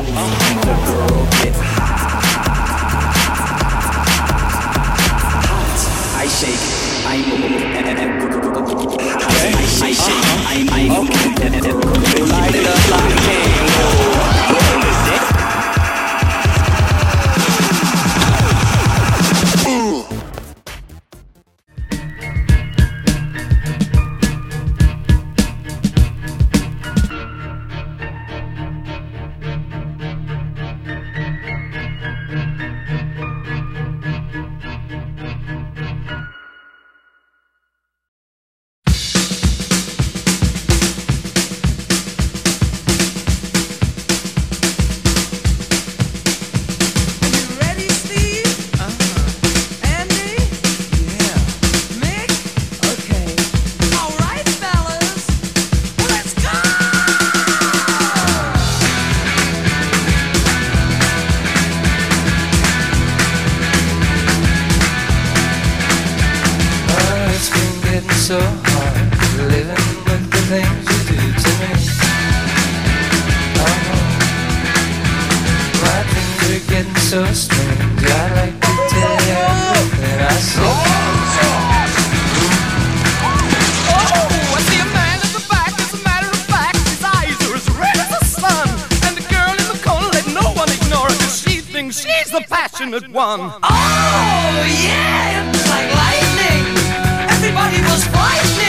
The girl get hot. I shake, I move, and I shake, I move, so hard living with the things you do to me. Oh, my things are getting so strange. I'd like to tell you everything I see. Oh, oh, I see a man at the back. As a matter of fact, his eyes are as red as the sun. And the girl in the corner, let no one ignore her, 'cause she thinks she's the passionate one. Oh, yeah, it was like lightning voice.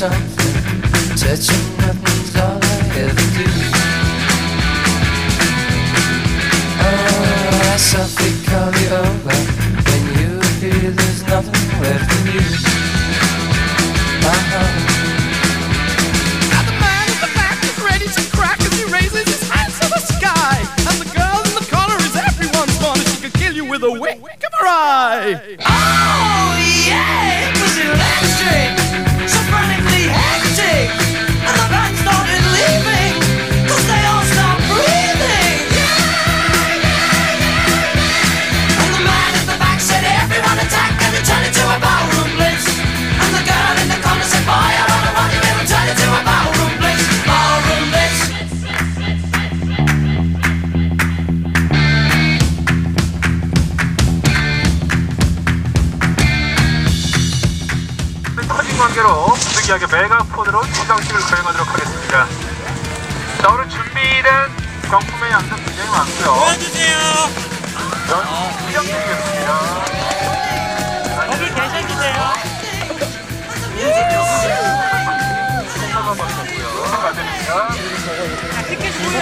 Something, touching nothing's all I ever do. Oh, over when you there's nothing left in. Now the man at the back is ready to crack as he raises his hands to the sky. And the girl in the corner is everyone's. She kill you with a wink of her eye. Oh, yeah, it was electric and I started leaving. 관계로 부득이하게 메가폰으로 시상식을 거행하도록 하겠습니다. 자, 오늘 준비된 경품의 양도 굉장히 많고요. 도와주세요. 전 시작드리겠습니다. 거기 계셔주세요. 손나가 받으셨고요. 축하드립니다. 티켓 주문해.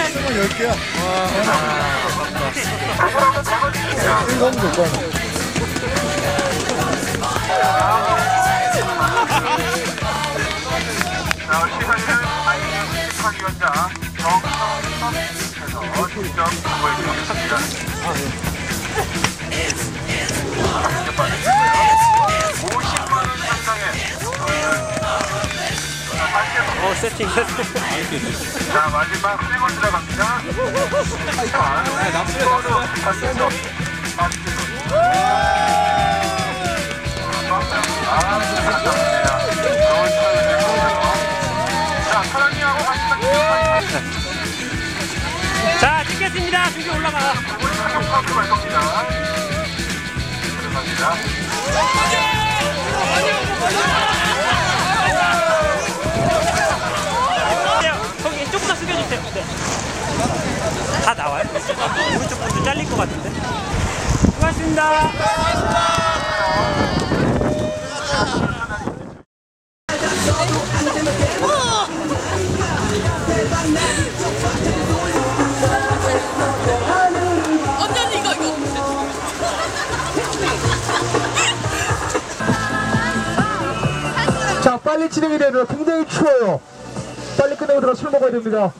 자, 우리 시상에는 아이엠 심 판위원장 정성선 님께서 직접 보고해 주시겠습니다. 직접 받으시고요. 50만 원 상당의 어 세팅 세팅. 자 마지막 세번 들어갑니다. 자, 박수. 아, 자 찍겠습니다. 저기 올라가. 파크 갈 겁니다. 들어갑니다. 거기 조금만 숙여주세요. 네. 다 나와요? 오른쪽 분도 잘릴 것 같은데. 언니 이 자, 빨리 진행이 되면 굉장히 추워요. 빨리 끝내고 들어 술 먹어야 됩니다.